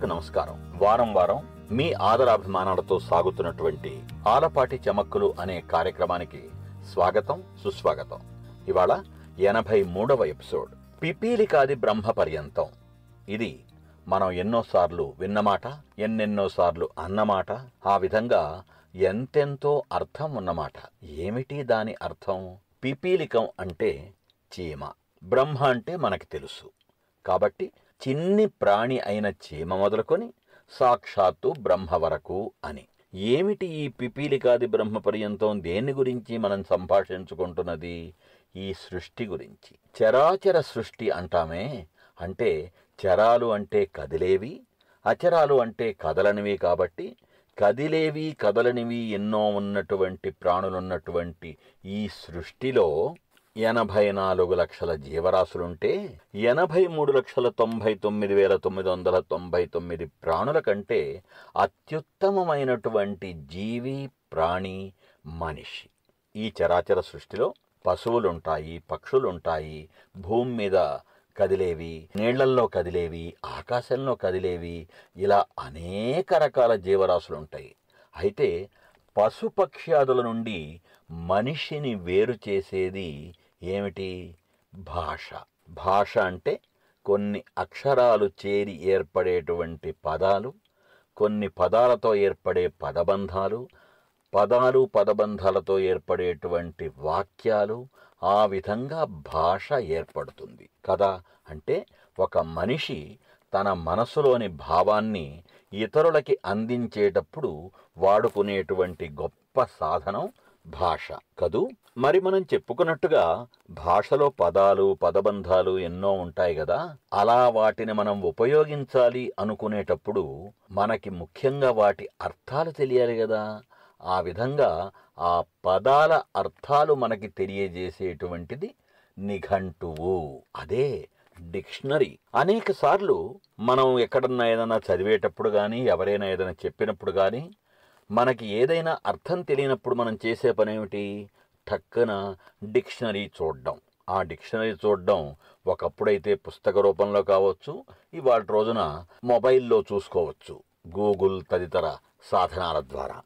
ప్రేక్షకులకు నమస్కారం. వారం వారం మీ ఆదరాభిమానాలతో సాగుతున్నటువంటి ఆలపాటి చమక్కులు అనే కార్యక్రమానికి స్వాగతం సుస్వాగతం. ఇవాళ ఎనభై మూడవ ఎపిసోడ్. పిపీలికాది బ్రహ్మ పర్యంతం. ఇది మనం ఎన్నోసార్లు విన్నమాట ఎన్నెన్నోసార్లు అన్నమాట ఆ విధంగా ఎంతెంతో అర్థం ఉన్నమాట. ఏమిటి దాని అర్థం? పిపీలికం అంటే చీమ. బ్రహ్మ అంటే మనకి తెలుసు. కాబట్టి చిన్ని ప్రాణి అయిన చీమ మొదలుకొని సాక్షాత్తు బ్రహ్మ వరకు అని. ఏమిటి ఈ పిపీలికాది బ్రహ్మ పర్యంతం దేని గురించి మనం సంభాషించుకుంటున్నది? ఈ సృష్టి గురించి. చరాచర సృష్టి అంటామే. అంటే చరాలు అంటే కదిలేవి అచరాలు అంటే కదలనివి కాబట్టి కదిలేవి కదలనివి ఎన్నో ఉన్నటువంటి ప్రాణులున్నటువంటి ఈ సృష్టిలో ఎనభై నాలుగు లక్షల జీవరాశులుంటే ఎనభై మూడు లక్షల తొంభై తొమ్మిది వేల తొమ్మిది వందల తొంభై తొమ్మిది ప్రాణుల కంటే అత్యుత్తమమైనటువంటి జీవి ప్రాణి మనిషి. ఈ చరాచర సృష్టిలో పశువులుంటాయి పక్షులుంటాయి భూమి మీద కదిలేవి నీళ్ళల్లో కదిలేవి ఆకాశంలో కదిలేవి ఇలా అనేక రకాల జీవరాశులుంటాయి. అయితే పశుపక్ష్యాదుల నుండి మనిషిని వేరు చేసేది ఏమిటి? భాష. భాష అంటే కొన్ని అక్షరాలు చేరి ఏర్పడేటువంటి పదాలు కొన్ని పదాలతో ఏర్పడే పదబంధాలు పదాలు పదబంధాలతో ఏర్పడేటువంటి వాక్యాలు ఆ విధంగా భాష ఏర్పడుతుంది. కదా? అంటే ఒక మనిషి తన మనసులోని భావాన్ని ఇతరులకి అందించేటప్పుడు వాడుకునేటువంటి గొప్ప సాధనం భాష కదూ? మరి మనం చెప్పుకున్నట్టుగా భాషలో పదాలు పదబంధాలు ఎన్నో ఉంటాయి కదా అలా వాటిని మనం ఉపయోగించాలి అనుకునేటప్పుడు మనకి ముఖ్యంగా వాటి అర్థాలు తెలియాలి కదా ఆ విధంగా ఆ పదాల అర్థాలు మనకి తెలియజేసేటువంటిది నిఘంటువు. అదే డిక్షనరీ. అనేక సార్లు మనం ఎక్కడన్నా ఏదైనా చదివేటప్పుడు కానీ ఎవరైనా ఏదైనా చెప్పినప్పుడు కానీ మనకి ఏదైనా అర్థం తెలియనప్పుడు మనం చేసే పని ఏమిటి ఠక్కన డిక్షనరీ చూడడం. ఆ డిక్షనరీ చూడడం ఒకప్పుడైతే పుస్తక రూపంలో కావచ్చు ఇవాళ రోజున మొబైల్లో చూసుకోవచ్చు. గూగుల్ తదితర సాధనాల ద్వారా.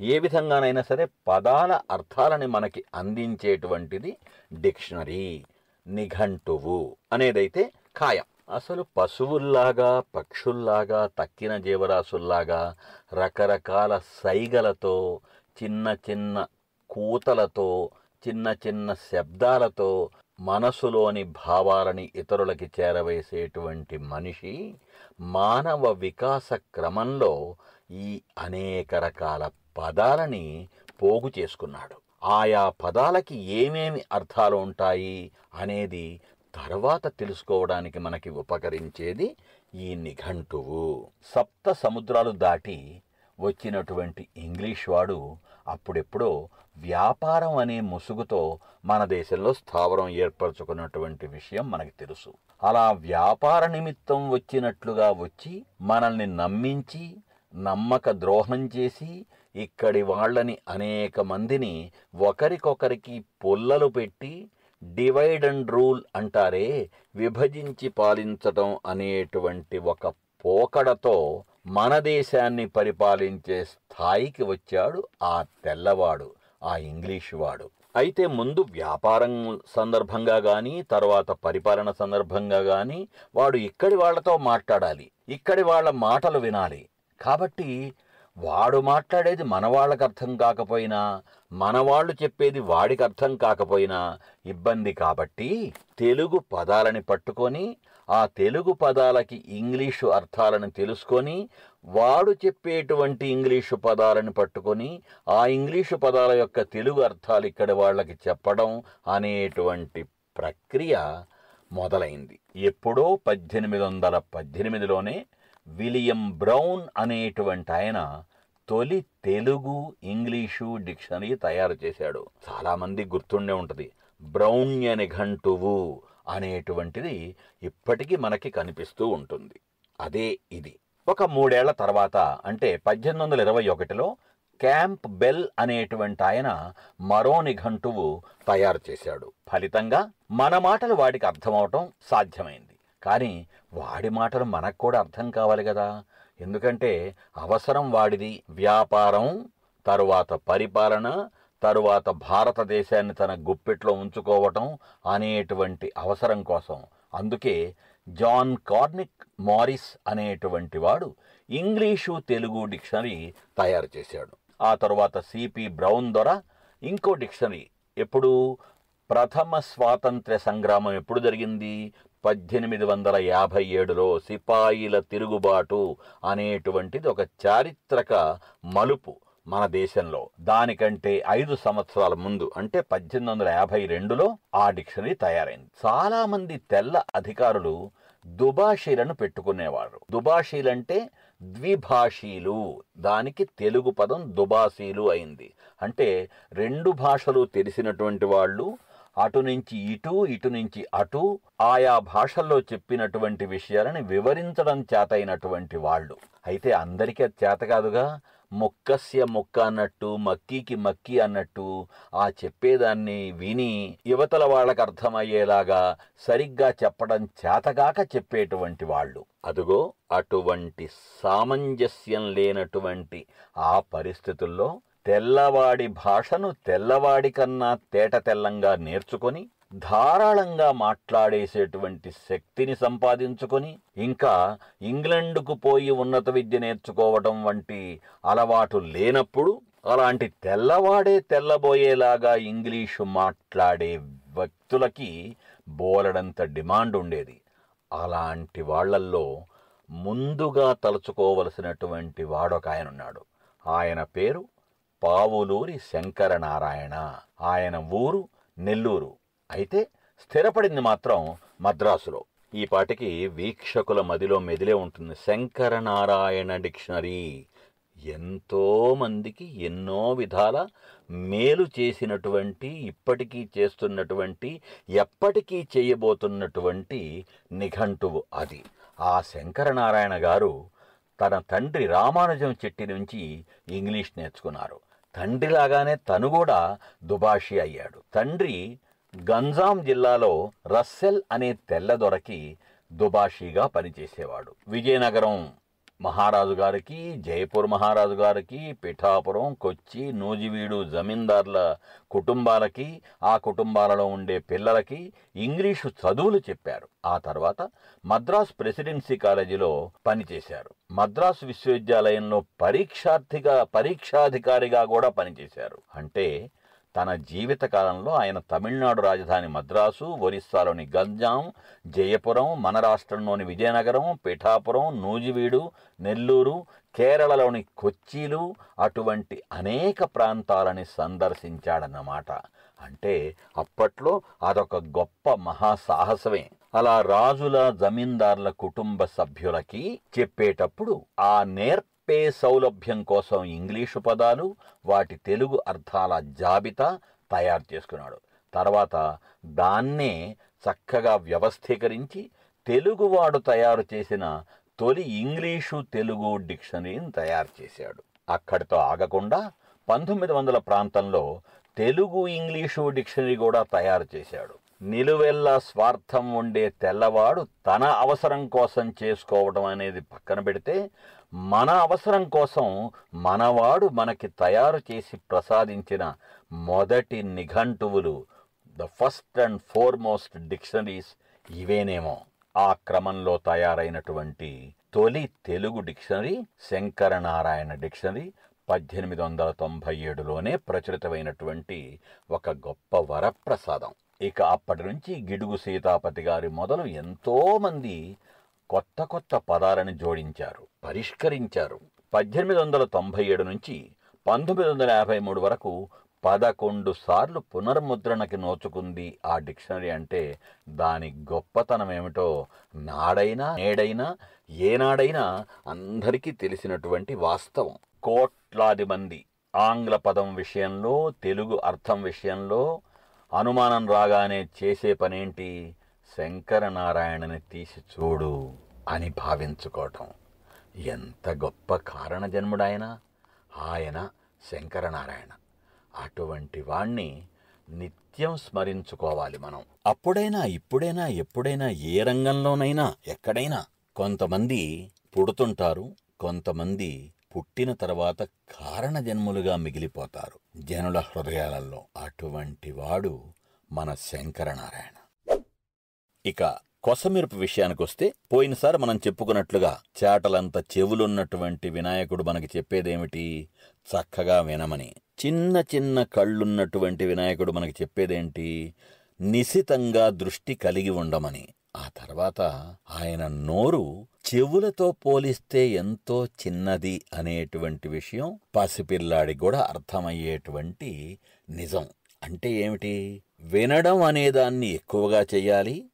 ఏ విధంగానైనా సరే పదాల అర్థాలని మనకి అందించేటువంటిది డిక్షనరీ. నిఘంటువు అనేదైతే ఖాయం. అసలు పశువుల్లాగా పక్షుల్లాగా తక్కిన జీవరాశుల్లాగా రకరకాల సైగలతో చిన్న చిన్న కూతలతో చిన్న చిన్న శబ్దాలతో మనసులోని భావాలని ఇతరులకి చేరవేసేటువంటి మనిషి మానవ వికాస క్రమంలో ఈ అనేక రకాల పదాలని పోగు చేసుకున్నాడు. ఆయా పదాలకి ఏమేమి అర్థాలు ఉంటాయి అనేది తర్వాత తెలుసుకోవడానికి మనకి ఉపకరించేది ఈ నిఘంటువు. సప్త సముద్రాలు దాటి వచ్చినటువంటి ఇంగ్లీష్ వాడు అప్పుడెప్పుడో వ్యాపారం అనే ముసుగుతో మన దేశంలో స్థావరం ఏర్పరచుకున్నటువంటి విషయం మనకి తెలుసు. అలా వ్యాపార నిమిత్తం వచ్చినట్లుగా వచ్చి మనల్ని నమ్మించి నమ్మక ద్రోహం చేసి ఇక్కడి వాళ్ళని అనేక మందిని ఒకరికొకరికి పొల్లలు పెట్టి డివైడ్ అండ్ రూల్ అంటారే విభజించి పాలించటం అనేటువంటి ఒక పోకడతో మన దేశాన్ని పరిపాలించే స్థాయికి వచ్చాడు ఆ తెల్లవాడు ఆ ఇంగ్లీష్ వాడు. అయితే ముందు వ్యాపారం సందర్భంగా కానీ తర్వాత పరిపాలన సందర్భంగా కానీ వాడు ఇక్కడి వాళ్ళతో మాట్లాడాలి. ఇక్కడి వాళ్ళ మాటలు వినాలి. కాబట్టి వాడు మాట్లాడేది మన వాళ్ళకు అర్థం కాకపోయినా మనవాళ్ళు చెప్పేది వాడికి అర్థం కాకపోయినా ఇబ్బంది కాబట్టి తెలుగు పదాలని పట్టుకొని ఆ తెలుగు పదాలకి ఇంగ్లీషు అర్థాలను తెలుసుకొని వాడు చెప్పేటువంటి ఇంగ్లీషు పదాలను పట్టుకొని ఆ ఇంగ్లీషు పదాల యొక్క తెలుగు అర్థాలు ఇక్కడ వాళ్ళకి చెప్పడం అనేటువంటి ప్రక్రియ మొదలైంది. ఎప్పుడో పద్దెనిమిది వందల పద్దెనిమిదిలోనే విలియం బ్రౌన్ అనేటువంటి ఆయన తొలి తెలుగు ఇంగ్లీషు డిక్షనరీ తయారు చేశాడు. చాలామంది గుర్తుండే ఉంటుంది. బ్రౌణ్య నిఘంటువు అనేటువంటిది ఇప్పటికీ మనకి కనిపిస్తూ ఉంటుంది. అదే ఇది. ఒక మూడేళ్ళ తర్వాత అంటే పద్దెనిమిది వందల ఇరవై ఒకటిలో క్యాంప్ బెల్ అనేటువంటి ఆయన మరో నిఘంటువు తయారు చేశాడు. ఫలితంగా మన మాటలు వాడికి అర్థమవటం సాధ్యమైంది. కానీ వాడి మాటలు మనకు కూడా అర్థం కావాలి కదా. ఎందుకంటే అవసరం వాడిది వ్యాపారం తరువాత పరిపాలన తరువాత భారతదేశాన్ని తన గుప్పెట్లో ఉంచుకోవటం అనేటువంటి అవసరం కోసం. అందుకే జాన్ కార్నిక్ మారిస్ అనేటువంటి వాడు ఇంగ్లీషు తెలుగు డిక్షనరీ తయారు చేశాడు. ఆ తరువాత సిపి బ్రౌన్ ద్వారా ఇంకో డిక్షనరీ. ఎప్పుడు? ప్రథమ స్వాతంత్ర్య సంగ్రామం ఎప్పుడు జరిగింది? పద్దెనిమిది వందల యాభై ఏడులో సిపాయిల తిరుగుబాటు అనేటువంటిది ఒక చారిత్రక మలుపు మన దేశంలో. దానికంటే ఐదు సంవత్సరాల ముందు అంటే పద్దెనిమిది వందల యాభై రెండులో ఆ డిక్షనరీ తయారైంది. చాలా మంది తెల్ల అధికారులు దుభాషీలను పెట్టుకునేవారు. దుభాషీలంటే ద్విభాషీలు. దానికి తెలుగు పదం దుబాసీలు అయింది. అంటే రెండు భాషలు తెలిసినటువంటి వాళ్ళు అటు నుంచి ఇటు ఇటు నుంచి అటు ఆయా భాషల్లో చెప్పినటువంటి విషయాలని వివరించడం చేతైనటువంటి వాళ్ళు. అయితే అందరికీ అది చేత కాదుగా? ముక్కస్య ముక్క అన్నట్టు మక్కీకి మక్కి అన్నట్టు ఆ చెప్పేదాన్ని విని యువతల వాళ్ళకు అర్థమయ్యేలాగా సరిగ్గా చెప్పడం చేతగాక చెప్పేటువంటి వాళ్ళు. అదుగో అటువంటి సామంజస్యం లేనటువంటి ఆ పరిస్థితుల్లో తెల్లవాడి భాషను తెల్లవాడి కన్నా తేట తెల్లంగా నేర్చుకొని ధారాళంగా మాట్లాడేసేటువంటి శక్తిని సంపాదించుకొని ఇంకా ఇంగ్లండ్కు పోయి ఉన్నత విద్య నేర్చుకోవటం వంటి అలవాటు లేనప్పుడు అలాంటి తెల్లవాడే తెల్లబోయేలాగా ఇంగ్లీషు మాట్లాడే వ్యక్తులకి బోలెడంత డిమాండ్ ఉండేది. అలాంటి వాళ్ళల్లో ముందుగా తలుచుకోవలసినటువంటి వాడొక ఆయన ఉన్నాడు ఆయన పేరు పావులూరి శంకరనారాయణ. ఆయన ఊరు నెల్లూరు. అయితే స్థిరపడింది మాత్రం మద్రాసులో. ఈ పాటికి వీక్షకుల మదిలో మెదిలే ఉంటుంది శంకరనారాయణ డిక్షనరీ. ఎంతో మందికి ఎన్నో విధాల మేలు చేసినటువంటి ఇప్పటికీ చేస్తున్నటువంటి ఎప్పటికీ చేయబోతున్నటువంటి నిఘంటువు అది. ఆ శంకరనారాయణ గారు తన తండ్రి రామానుజం చెట్టి నుంచి ఇంగ్లీష్ నేర్చుకున్నారు. తండ్రిలాగానే తను కూడా దుబాషి అయ్యాడు. తండ్రి గంజాం జిల్లాలో రస్సెల్ అనే తెల్ల దొరకి దుబాషీగా పనిచేసేవాడు. విజయనగరం మహారాజు గారికి జైపూర్ మహారాజు గారికి పిఠాపురం కొచ్చి నూజివీడు జమీందార్ల కుటుంబాలకి ఆ కుటుంబాలలో ఉండే పిల్లలకి ఇంగ్లీషు చదువులు చెప్పారు. ఆ తర్వాత మద్రాస్ ప్రెసిడెన్సీ కాలేజీలో పనిచేశారు. మద్రాసు విశ్వవిద్యాలయంలో పరీక్షార్థిగా పరీక్షాధికారిగా కూడా పనిచేశారు. అంటే తన జీవితకాలంలో ఆయన తమిళనాడు రాజధాని మద్రాసు ఒరిస్సాలోని గంజాం జయపురం మన రాష్ట్రంలోని విజయనగరం పిఠాపురం నూజివీడు నెల్లూరు కేరళలోని కొచ్చిలు అటువంటి అనేక ప్రాంతాలని సందర్శించాడన్నమాట. అంటే అప్పట్లో అదొక గొప్ప మహాసాహసమే. అలా రాజుల జమీందార్ల కుటుంబ సభ్యులకి చెప్పేటప్పుడు ఆ నేర్పే సౌలభ్యం కోసం ఇంగ్లీషు పదాలు వాటి తెలుగు అర్థాల జాబితా తయారు చేసుకున్నాడు. తర్వాత దాన్నే చక్కగా వ్యవస్థీకరించి తెలుగువాడు తయారు చేసిన తొలి ఇంగ్లీషు తెలుగు డిక్షనరీని తయారు చేశాడు. అక్కడితో ఆగకుండా పంతొమ్మిది వందల ప్రాంతంలో తెలుగు ఇంగ్లీషు డిక్షనరీ కూడా తయారు చేశాడు. నిలువెల్లా స్వార్థం ఉండే తెల్లవాడు తన అవసరం కోసం చేసుకోవడం అనేది పక్కన పెడితే మన అవసరం కోసం మనవాడు మనకి తయారు చేసి ప్రసాదించిన మొదటి నిఘంటువులు the first and foremost dictionaries ఇవేనేమో. ఆ క్రమంలో తయారైనటువంటి తొలి తెలుగు డిక్షనరీ శంకరనారాయణ డిక్షనరీ పద్దెనిమిది వందల తొంభై ఏడులోనే ప్రచురితమైనటువంటి ఒక గొప్ప వరప్రసాదం. ఇక అప్పటి నుంచి గిడుగు సీతాపతి గారి మొదలు ఎంతోమంది కొత్త కొత్త పదాలను జోడించారు పరిష్కరించారు. పద్దెనిమిది వందల తొంభై ఏడు నుంచి పంతొమ్మిది వందల యాభై మూడు వరకు పదకొండు సార్లు పునర్ముద్రణకి నోచుకుంది ఆ డిక్షనరీ అంటే దాని గొప్పతనం ఏమిటో నాడైనా నేడైనా ఏనాడైనా అందరికీ తెలిసినటువంటి వాస్తవం. కోట్ కోట్లాది మంది. ఆంగ్ల పదం విషయంలో తెలుగు అర్థం విషయంలో అనుమానం రాగానే చేసే పనేంటి? శంకరనారాయణని తీసి చూడు అని భావించుకోవటం. ఎంత గొప్ప కారణ జన్ముడాయన ఆయన శంకరనారాయణ. అటువంటి వాణ్ణి నిత్యం స్మరించుకోవాలి మనం. అప్పుడైనా ఇప్పుడైనా ఎప్పుడైనా ఏ రంగంలోనైనా ఎక్కడైనా కొంతమంది పుడుతుంటారు కొంతమంది పుట్టిన తర్వాత కారణ జన్ములుగా మిగిలిపోతారు. జనుల హృదయాలలో అటువంటి వాడు మన శంకరనారాయణ. ఇక కొసమిరపు విషయానికొస్తే పోయినసారి మనం చెప్పుకున్నట్లుగా చేటలంత చెవులున్నటువంటి వినాయకుడు మనకి చెప్పేదేమిటి? చక్కగా వినమని. చిన్న చిన్న కళ్ళున్నటువంటి వినాయకుడు మనకి చెప్పేదేంటి? నిశితంగా దృష్టి కలిగి ఉండమని. ఆ తర్వాత ఆయన నోరు చెవులతో పోలిస్తే ఎంతో చిన్నది అనేటువంటి విషయం పసిపిల్లాడి కూడా అర్థమయ్యేటువంటి నిజం. అంటే ఏమిటి? వినడం అనేదాన్ని ఎక్కువగా చెయ్యాలి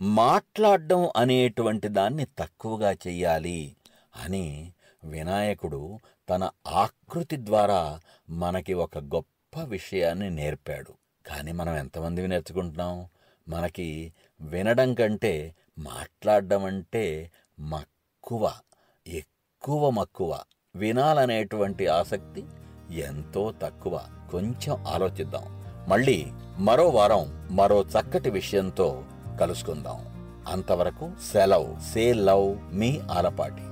మాట్లాడడం అనేటువంటి దాన్ని తక్కువగా చెయ్యాలి అని వినాయకుడు తన ఆకృతి ద్వారా మనకి ఒక గొప్ప విషయాన్ని నేర్పాడు. కానీ మనం ఎంతమంది నేర్చుకుంటున్నాం? మనకి వినడం కంటే మాట్లాడడం అంటే మక్కువ ఎక్కువ మక్కువ. వినాలనేటువంటి ఆసక్తి ఎంతో తక్కువ. కొంచెం ఆలోచిద్దాం. మళ్ళీ మరో వారం మరో చక్కటి విషయంతో కలుసుకుందాం. అంతవరకు సెలవ్. సే లవ్ మీ ఆలపాటి.